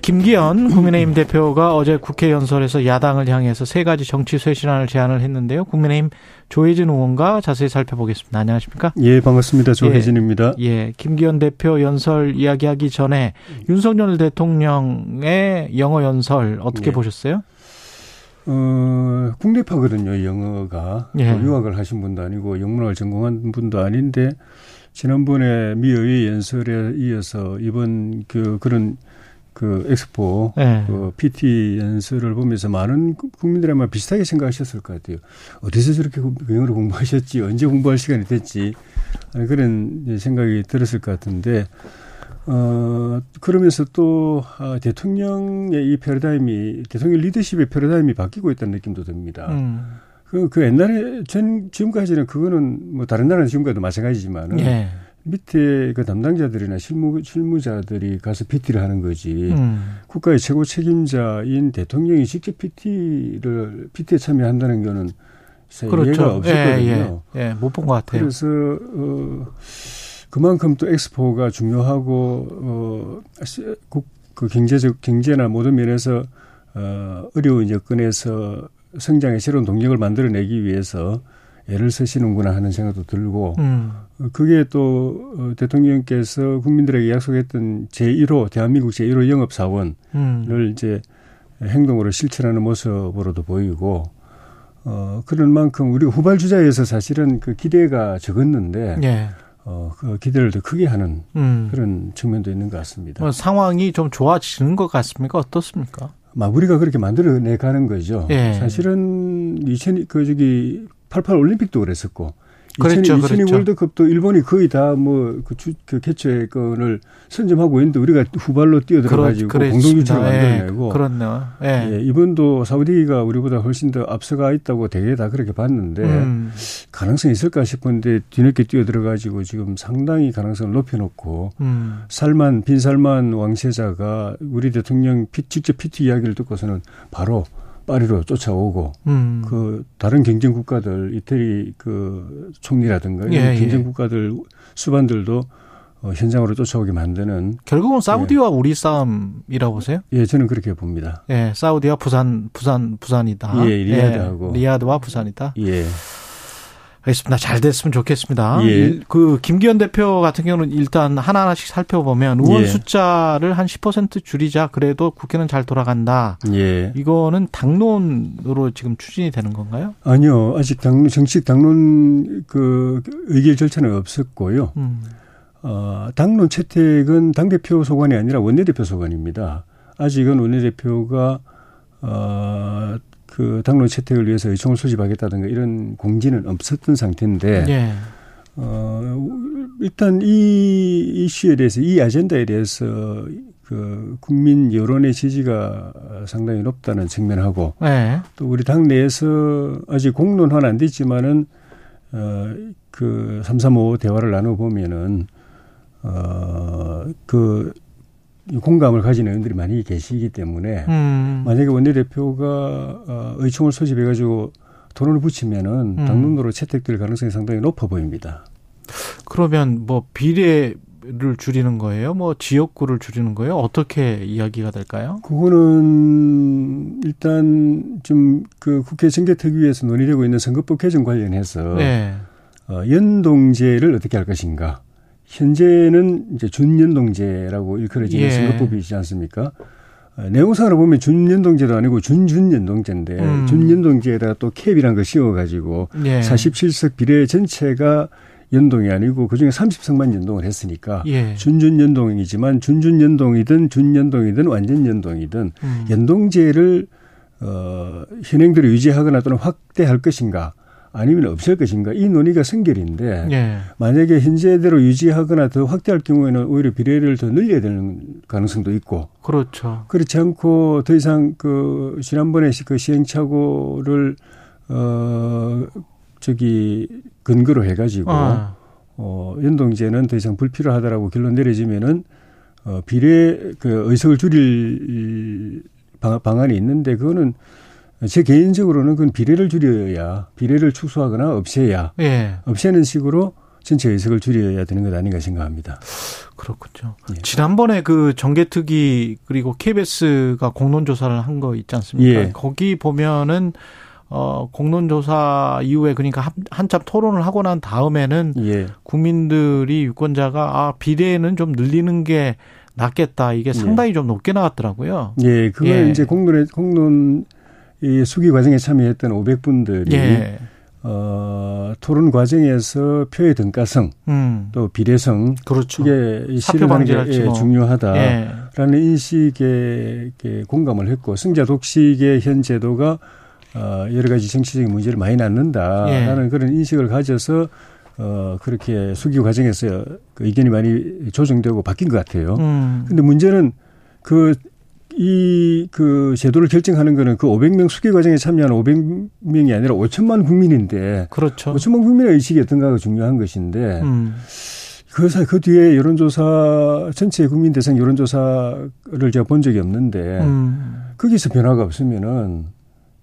김기현 국민의힘 대표가 어제 국회 연설에서 야당을 향해서 세 가지 정치 쇄신안을 제안을 했는데요. 국민의힘 조혜진 의원과 자세히 살펴보겠습니다. 안녕하십니까? 예, 반갑습니다. 조혜진입니다. 예, 예. 김기현 대표 연설 이야기하기 전에 윤석열 대통령의 영어 연설 어떻게 예. 보셨어요? 어, 국내파거든요, 영어가. 예. 뭐 유학을 하신 분도 아니고 영문학을 전공한 분도 아닌데 지난번에 미 의회 연설에 이어서 이번 그 그런 그 엑스포 네. 그 PT 연설을 보면서 많은 국민들이 아마 비슷하게 생각하셨을 것 같아요. 어디서 저렇게 영어를 공부하셨지 언제 공부할 시간이 됐지 그런 생각이 들었을 것 같은데 어 그러면서 또 아, 대통령의 이 패러다임이 대통령 리더십의 패러다임이 바뀌고 있다는 느낌도 듭니다. 음. 그, 그 옛날에 전 지금까지는 그거는 뭐 다른 나라는 지금까지도 마찬가지지만은 예. 밑에 그 담당자들이나 실무 실무자들이 가서 PT를 하는 거지. 음. 국가의 최고 책임자인 대통령이 직접 PT를 PT에 참여한다는 거는 그렇죠. 예가 없었거든요. 예, 예. 예 못 본 것 같아요. 그래서 어 그만큼 또 엑스포가 중요하고 어그 경제적 경제나 모든 면에서 어 어려운 여건에서 성장의 새로운 동력을 만들어내기 위해서 애를 쓰시는구나 하는 생각도 들고 음. 그게 또 어, 대통령께서 국민들에게 약속했던 제1호 대한민국 제1호 영업사원을 음. 이제 행동으로 실천하는 모습으로도 보이고 어 그런 만큼 우리 후발주자에서 사실은 그 기대가 적었는데 예. 어, 그 기대를 더 크게 하는 음. 그런 측면도 있는 것 같습니다. 뭐 상황이 좀 좋아지는 것 같습니까? 어떻습니까? 막 우리가 그렇게 만들어내 가는 거죠. 예. 사실은 2000, 그 저기 88 올림픽도 그랬었고 그렇죠, 2002, 그렇죠. 월드컵도 일본이 거의 다 뭐그 그 개최권을 선점하고 있는데 우리가 후발로 뛰어들어가지고 공동주체를 만들어내고 예, 그렇네요. 예. 예. 이번도 사우디가 우리보다 훨씬 더 앞서가 있다고 대개 다 그렇게 봤는데 음. 가능성이 있을까 싶은데 뒤늦게 뛰어들어가지고 지금 상당히 가능성을 높여놓고 음. 살만 빈살만 왕세자가 우리 대통령 피, 직접 PT 이야기를 듣고서는 바로 파리로 쫓아오고 음. 그 다른 경쟁 국가들 이태리 그 총리라든가 예, 경쟁 예. 국가들 수반들도 어, 현장으로 쫓아오게 만드는 결국은 사우디와 예. 우리 싸움이라고 보세요? 예, 저는 그렇게 봅니다. 예, 사우디와 부산 부산 부산이다. 예, 리야드하고 예, 리야드와 부산이다. 예. 알겠습니다. 잘 됐으면 좋겠습니다. 예. 그 김기현 대표 같은 경우는 일단 하나하나씩 살펴보면 의원 예. 숫자를 한 10% 줄이자 그래도 국회는 잘 돌아간다. 예. 이거는 당론으로 지금 추진이 되는 건가요? 아니요. 아직 당론 정식 당론 그 의결 절차는 없었고요. 음. 어, 당론 채택은 당 대표 소관이 아니라 원내대표 소관입니다. 아직은 원내대표가 어, 그 당론 채택을 위해서 의총을 소집하겠다든가 이런 공지는 없었던 상태인데 예. 어 일단 이 이슈에 대해서 이 아젠다에 대해서 그 국민 여론의 지지가 상당히 높다는 측면하고 예. 또 우리 당 내에서 아직 공론화는 안 됐지만은 어그 335 대화를 나눠 보면은 어그 공감을 가진 의원들이 많이 계시기 때문에 음. 만약에 원내대표가 어, 의총을 소집해가지고 돈을 붙이면은 음. 당론으로 채택될 가능성이 상당히 높아 보입니다. 그러면 뭐 비례를 줄이는 거예요? 뭐 지역구를 줄이는 거예요? 어떻게 이야기가 될까요? 그거는 일단 좀 그 국회 정개특위에서 논의되고 있는 선거법 개정 관련해서 네. 어, 연동제를 어떻게 할 것인가. 현재는 이제 준연동제라고 일컬어지는 예. 선거법이지 않습니까? 어, 내용상으로 보면 준연동제도 아니고 준준연동제인데 음. 준연동제에다가 또 캡이란 거 씌워가지고 예. 47석 비례 전체가 연동이 아니고 그중에 30석만 연동을 했으니까 예. 준준연동이지만 준준연동이든 준연동이든 완전연동이든 음. 연동제를 어 현행대로 유지하거나 또는 확대할 것인가 아니면 없을 것인가 이 논의가 선결인데 예. 만약에 현재대로 유지하거나 더 확대할 경우에는 오히려 비례를 더 늘려야 되는 가능성도 있고 그렇죠. 그렇지 않고 더 이상 그 지난번에 그 시행착오를 어 저기 근거로 해가지고 아. 어 연동제는 더 이상 불필요하다라고 결론 내려지면은 어, 비례 그 의석을 줄일 방안이 있는데 그거는 제 개인적으로는 그건 비례를 줄여야 비례를 축소하거나 없애야 예. 없애는 식으로 전체 의석을 줄여야 되는 것 아닌가 생각합니다. 그렇군요. 예. 지난번에 그 정개특위 그리고 KBS가 공론조사를 한 거 있지 않습니까? 예. 거기 보면은 어 공론조사 이후에 그러니까 한, 한참 토론을 하고 난 다음에는 예. 국민들이 유권자가 아 비례는 좀 늘리는 게 낫겠다 이게 상당히 예. 좀 높게 나왔더라고요. 예, 그거 예. 이제 공론에 공론 이 수기 과정에 참여했던 500분들이 예. 어, 토론 과정에서 표의 등가성, 음. 또 비례성, 그렇죠. 이게 실현하는 게 예, 뭐. 중요하다라는 예. 인식에 공감을 했고 승자 독식의 현 제도가 어, 여러 가지 정치적인 문제를 많이 낳는다라는 예. 그런 인식을 가져서 어, 그렇게 수기 과정에서 그 의견이 많이 조정되고 바뀐 것 같아요. 음. 근데 문제는 그 이 그 제도를 결정하는 거는 그 500명 수계 과정에 참여한 500명이 아니라 5천만 국민인데 그렇죠. 5천만 국민의 의식이 어떤가가 중요한 것인데 음. 그, 사, 그 뒤에 여론조사 전체 국민 대상 여론조사를 제가 본 적이 없는데 음. 거기서 변화가 없으면은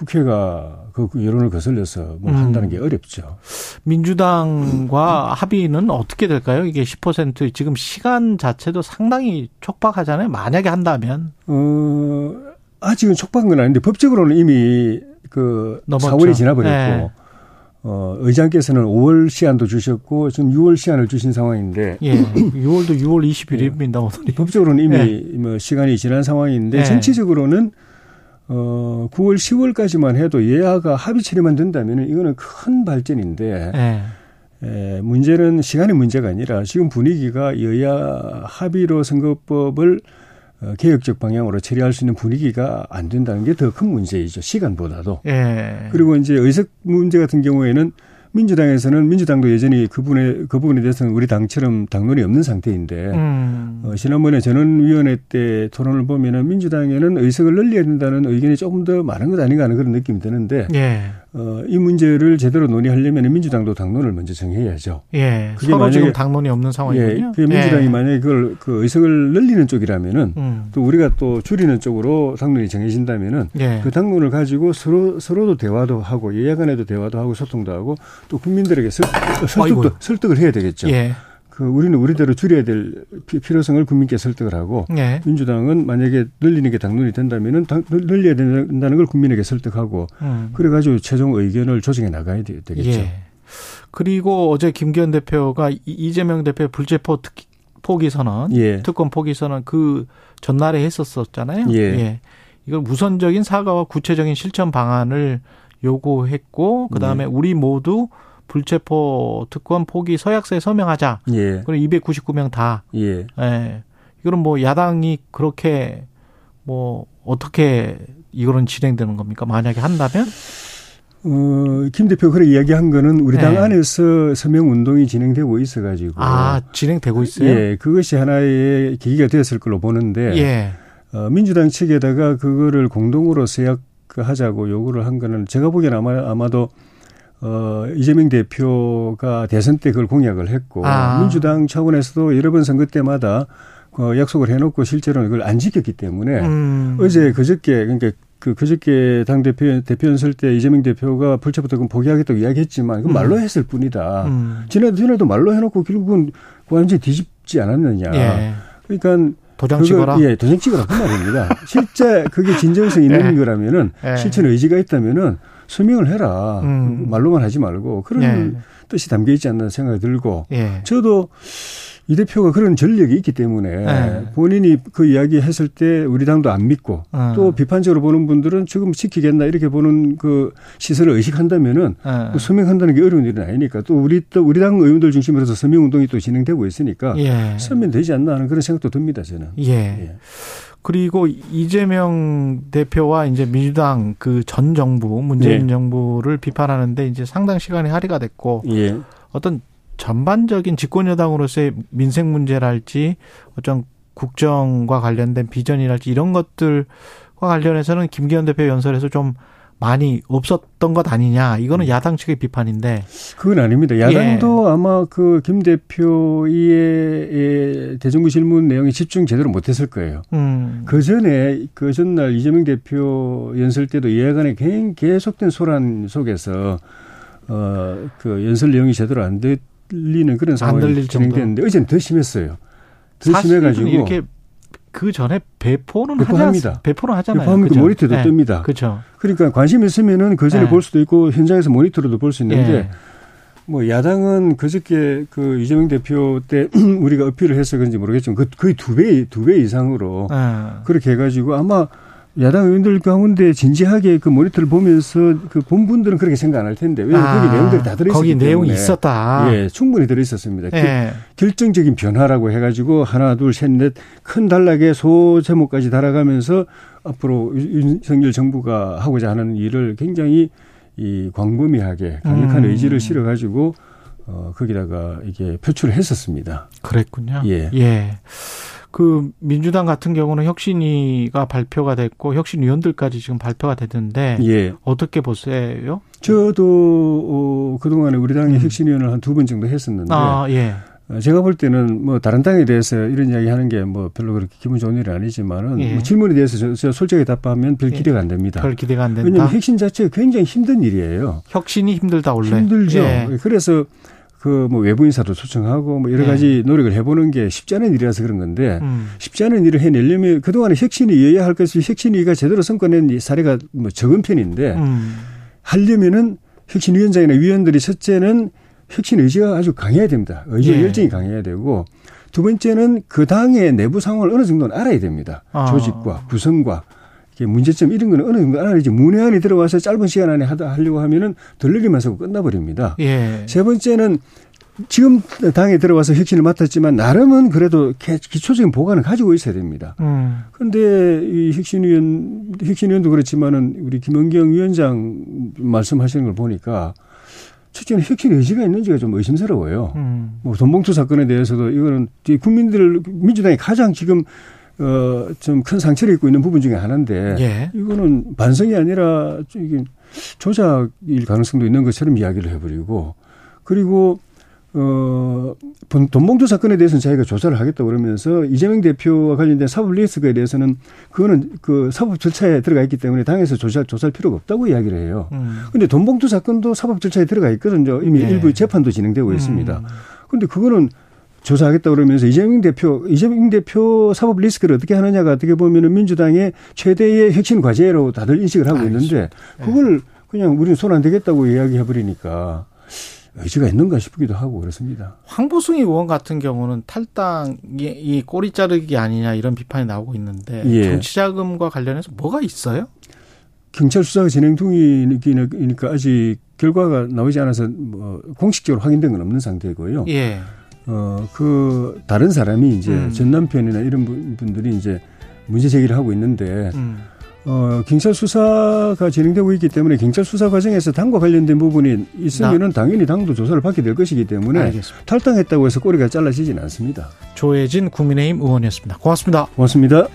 국회가 그 여론을 거슬려서 뭘 음. 한다는 게 어렵죠. 민주당과 합의는 어떻게 될까요? 이게 10% 지금 시간 자체도 상당히 촉박하잖아요. 만약에 한다면. 어, 아직은 촉박한 건 아닌데 법적으로는 이미 그 넘었죠. 4월이 지나버렸고 네. 어, 의장께서는 5월 시한도 주셨고 지금 6월 시한을 주신 상황인데 예. 6월도 6월 21일입니다. 예. 법적으로는 이미 네. 뭐 시간이 지난 상황인데 네. 전체적으로는 어, 9월, 10월까지만 해도 예하가 합의 처리만 된다면 이거는 큰 발전인데 네. 에, 문제는 시간의 문제가 아니라 지금 분위기가 여야 합의로 선거법을 어, 개혁적 방향으로 처리할 수 있는 분위기가 안 된다는 게 더 큰 문제이죠. 시간보다도. 예. 그리고 이제 의석 문제 같은 경우에는 민주당에서는 민주당도 여전히 그분의 그 부분에 대해서는 우리 당처럼 당론이 없는 상태인데 음. 어, 지난번에 전원위원회 때 토론을 보면은 민주당에는 의석을 늘려야 된다는 의견이 조금 더 많은 것 아닌가 하는 그런 느낌이 드는데 예. 어, 이 문제를 제대로 논의하려면 민주당도 당론을 먼저 정해야죠. 예. 그게 서로 지금 당론이 없는 상황이군요. 예. 그 민주당이 예. 만약에 그걸 그 의석을 늘리는 쪽이라면은 음. 또 우리가 또 줄이는 쪽으로 당론이 정해진다면은 예. 그 당론을 가지고 서로 서로도 대화도 하고 예야 간에도 대화도 하고 소통도 하고 또 국민들에게 설, 설득도, 설득을 해야 되겠죠. 예. 그 우리는 우리대로 줄여야 될 필요성을 국민께 설득을 하고 예. 민주당은 만약에 늘리는 게 당론이 된다면은 당, 늘려야 된다는 걸 국민에게 설득하고 음. 그래가지고 최종 의견을 조정해 나가야 되겠죠. 예. 그리고 어제 김기현 대표가 이재명 대표의 불체포 특, 포기 선언, 예. 특권 포기 선언 그 전날에 했었었잖아요. 예. 예. 이걸 우선적인 사과와 구체적인 실천 방안을 요구했고 그다음에 네. 우리 모두 불체포 특권 포기 서약서에 서명하자. 예. 그리고 299명 다. 예. 예. 이거는 뭐 야당이 그렇게 뭐 어떻게 이거는 진행되는 겁니까? 만약에 한다면? 어, 김 대표 그래 이야기한 거는 우리 당 네. 안에서 서명 운동이 진행되고 있어 가지고. 아, 진행되고 있어요? 예, 그것이 하나의 계기가 되었을 걸로 보는데. 예. 어, 민주당 측에다가 그거를 공동으로 서약하자고 요구를 한 거는 제가 보기에는 아마, 아마도 어, 이재명 대표가 대선 때 그걸 공약을 했고 아. 민주당 차원에서도 여러 번 선거 때마다 어, 약속을 해놓고 실제로는 그걸 안 지켰기 때문에 음. 어제 그저께 그러니까 그 그저께 당 대표 대표 연설 때 이재명 대표가 불체부터 포기하겠다고 이야기했지만 그건 말로 음. 했을 뿐이다. 음. 지난해 지난해도 말로 해놓고 결국은 완전히 뒤집지 않았느냐. 예. 그러니까 도장 찍어라. 예, 도장 찍어라 그 말입니다. 실제 그게 진정성 있는 예. 거라면은 예. 실천 의지가 있다면은 서명을 해라. 음. 말로만 하지 말고 그런 예. 뜻이 담겨 있지 않나 생각이 들고 예. 저도 이 대표가 그런 전력이 있기 때문에 네. 본인이 그 이야기 했을 때 우리 당도 안 믿고 네. 또 비판적으로 보는 분들은 지금 지키겠나 이렇게 보는 그 시선을 의식한다면은 네. 그 서명한다는 게 어려운 일은 아니니까 또 우리 또 우리 당 의원들 중심으로 해서 서명 운동이 또 진행되고 있으니까 예. 서면 되지 않나 하는 그런 생각도 듭니다 저는. 예. 예. 그리고 이재명 대표와 이제 민주당 그 전 정부 문재인 예. 정부를 비판하는데 이제 상당 시간이 할애가 됐고 예. 어떤 전반적인 집권 여당으로서의 민생 문제랄지 어떤 국정과 관련된 비전이랄지 이런 것들과 관련해서는 김기현 대표 연설에서 좀 많이 없었던 것 아니냐. 이거는 음. 야당 측의 비판인데. 그건 아닙니다. 야당도 예. 아마 그 김 대표의 대정부 질문 내용에 집중 제대로 못했을 거예요. 음. 그 전에 그 전날 이재명 대표 연설 때도 이해관에 계속된 소란 속에서 어그 연설 내용이 제대로 안 들리는 그런 상황이 진행됐는데 어제는 더 심했어요. 더 심해가지고 이렇게 그 전에 배포는 배포합니다. 배포는 하잖아요. 배포하면 그 모니터도 네. 뜹니다. 그렇죠. 그러니까 관심 있으면은 그 전에 네. 볼 수도 있고 현장에서 모니터로도 볼 수 있는데 네. 뭐 야당은 그저께 그 이재명 대표 때 우리가 어필을 해서 그런지 모르겠지만 그 거의 두 배 두 배 이상으로 네. 그렇게 해가지고 아마 야당 의원들 가운데 진지하게 그 모니터를 보면서 그 본 분들은 그렇게 생각 안 할 텐데 왜냐면 아, 거기 내용들이 다 들어있었기 거기 내용이 있었다. 예, 충분히 들어있었습니다. 예. 결정적인 변화라고 해가지고 하나, 둘, 셋, 넷 큰 단락의 소 제목까지 달아가면서 앞으로 윤석열 정부가 하고자 하는 일을 굉장히 이 광범위하게 강력한 음. 의지를 실어가지고 어 거기다가 이게 표출을 했었습니다. 그랬군요. 예. 예. 그 민주당 같은 경우는 혁신위가 발표가 됐고 혁신위원들까지 지금 발표가 됐는데 예. 어떻게 보세요? 저도 어, 그동안에 우리 당의 음. 혁신위원을 한 두 번 정도 했었는데 아, 예. 어, 제가 볼 때는 뭐 다른 당에 대해서 이런 이야기 하는 게 뭐 별로 그렇게 기분 좋은 일은 아니지만은 예. 뭐 질문에 대해서 저, 저 솔직하게 답하면 별 예. 기대가 안 됩니다. 별 기대가 안 된다. 왜냐하면 혁신 자체가 굉장히 힘든 일이에요. 혁신이 힘들다 원래. 힘들죠. 예. 그래서 그 뭐 외부 인사도 초청하고 뭐 여러 가지 네. 노력을 해보는 게 쉽지 않은 일이라서 그런 건데 음. 쉽지 않은 일을 해내려면 그동안에 혁신이 이어야 할 것이 혁신위가 제대로 성과낸 사례가 뭐 적은 편인데 음. 하려면은 혁신위원장이나 위원들이 첫째는 혁신 의지가 아주 강해야 됩니다. 의지 예. 열정이 강해야 되고 두 번째는 그 당의 내부 상황을 어느 정도는 알아야 됩니다. 아. 조직과 구성과 문제점 이런 거는 어느 정도 알아야지 문외한이 들어와서 짧은 시간 안에 하다 하려고 하면은 들리기만 하고 끝나버립니다. 예. 세 번째는 지금 당에 들어와서 혁신을 맡았지만 나름은 그래도 기초적인 보관을 가지고 있어야 됩니다. 음. 그런데 이 혁신위원 혁신위원도 그렇지만은 우리 김원경 위원장 말씀하시는 걸 보니까 첫째는 혁신 의지가 있는지가 좀 의심스러워요. 음. 뭐 돈봉투 사건에 대해서도 이거는 국민들 민주당이 가장 지금 어, 좀 큰 상처를 입고 있는 부분 중에 하나인데 예. 이거는 반성이 아니라 이게 조작일 가능성도 있는 것처럼 이야기를 해버리고 그리고 어, 돈봉투 사건에 대해서는 자기가 조사를 하겠다 고 그러면서 이재명 대표와 관련된 사법 리스크에 대해서는 그거는 그 사법 절차에 들어가 있기 때문에 당에서 조사, 조사할 필요가 없다고 이야기를 해요. 음. 근데 돈봉투 사건도 사법 절차에 들어가 있거든요. 이미 네. 일부 재판도 진행되고 있습니다. 음. 근데 그거는 조사하겠다 그러면서 이재명 대표, 이재명 대표 사법 리스크를 어떻게 하느냐가 어떻게 보면은 민주당의 최대의 혁신 과제로 다들 인식을 하고 있는데 네. 그걸 그냥 우리는 손 안 대겠다고 이야기해버리니까 의지가 있는가 싶기도 하고 그렇습니다. 황보승 의원 같은 경우는 탈당이 이 꼬리 자르기 아니냐 이런 비판이 나오고 있는데 예. 정치자금과 관련해서 뭐가 있어요? 경찰 수사가 진행 중이니까 아직 결과가 나오지 않아서 뭐 공식적으로 확인된 건 없는 상태고요. 예. 어, 그, 다른 사람이 이제 음. 전 남편이나 이런 분들이 이제 문제 제기를 하고 있는데, 음. 어, 경찰 수사가 진행되고 있기 때문에 경찰 수사 과정에서 당과 관련된 부분이 있으면은 당연히 당도 조사를 받게 될 것이기 때문에 알겠습니다. 탈당했다고 해서 꼬리가 잘라지지는 않습니다. 조혜진 국민의힘 의원이었습니다. 고맙습니다. 고맙습니다.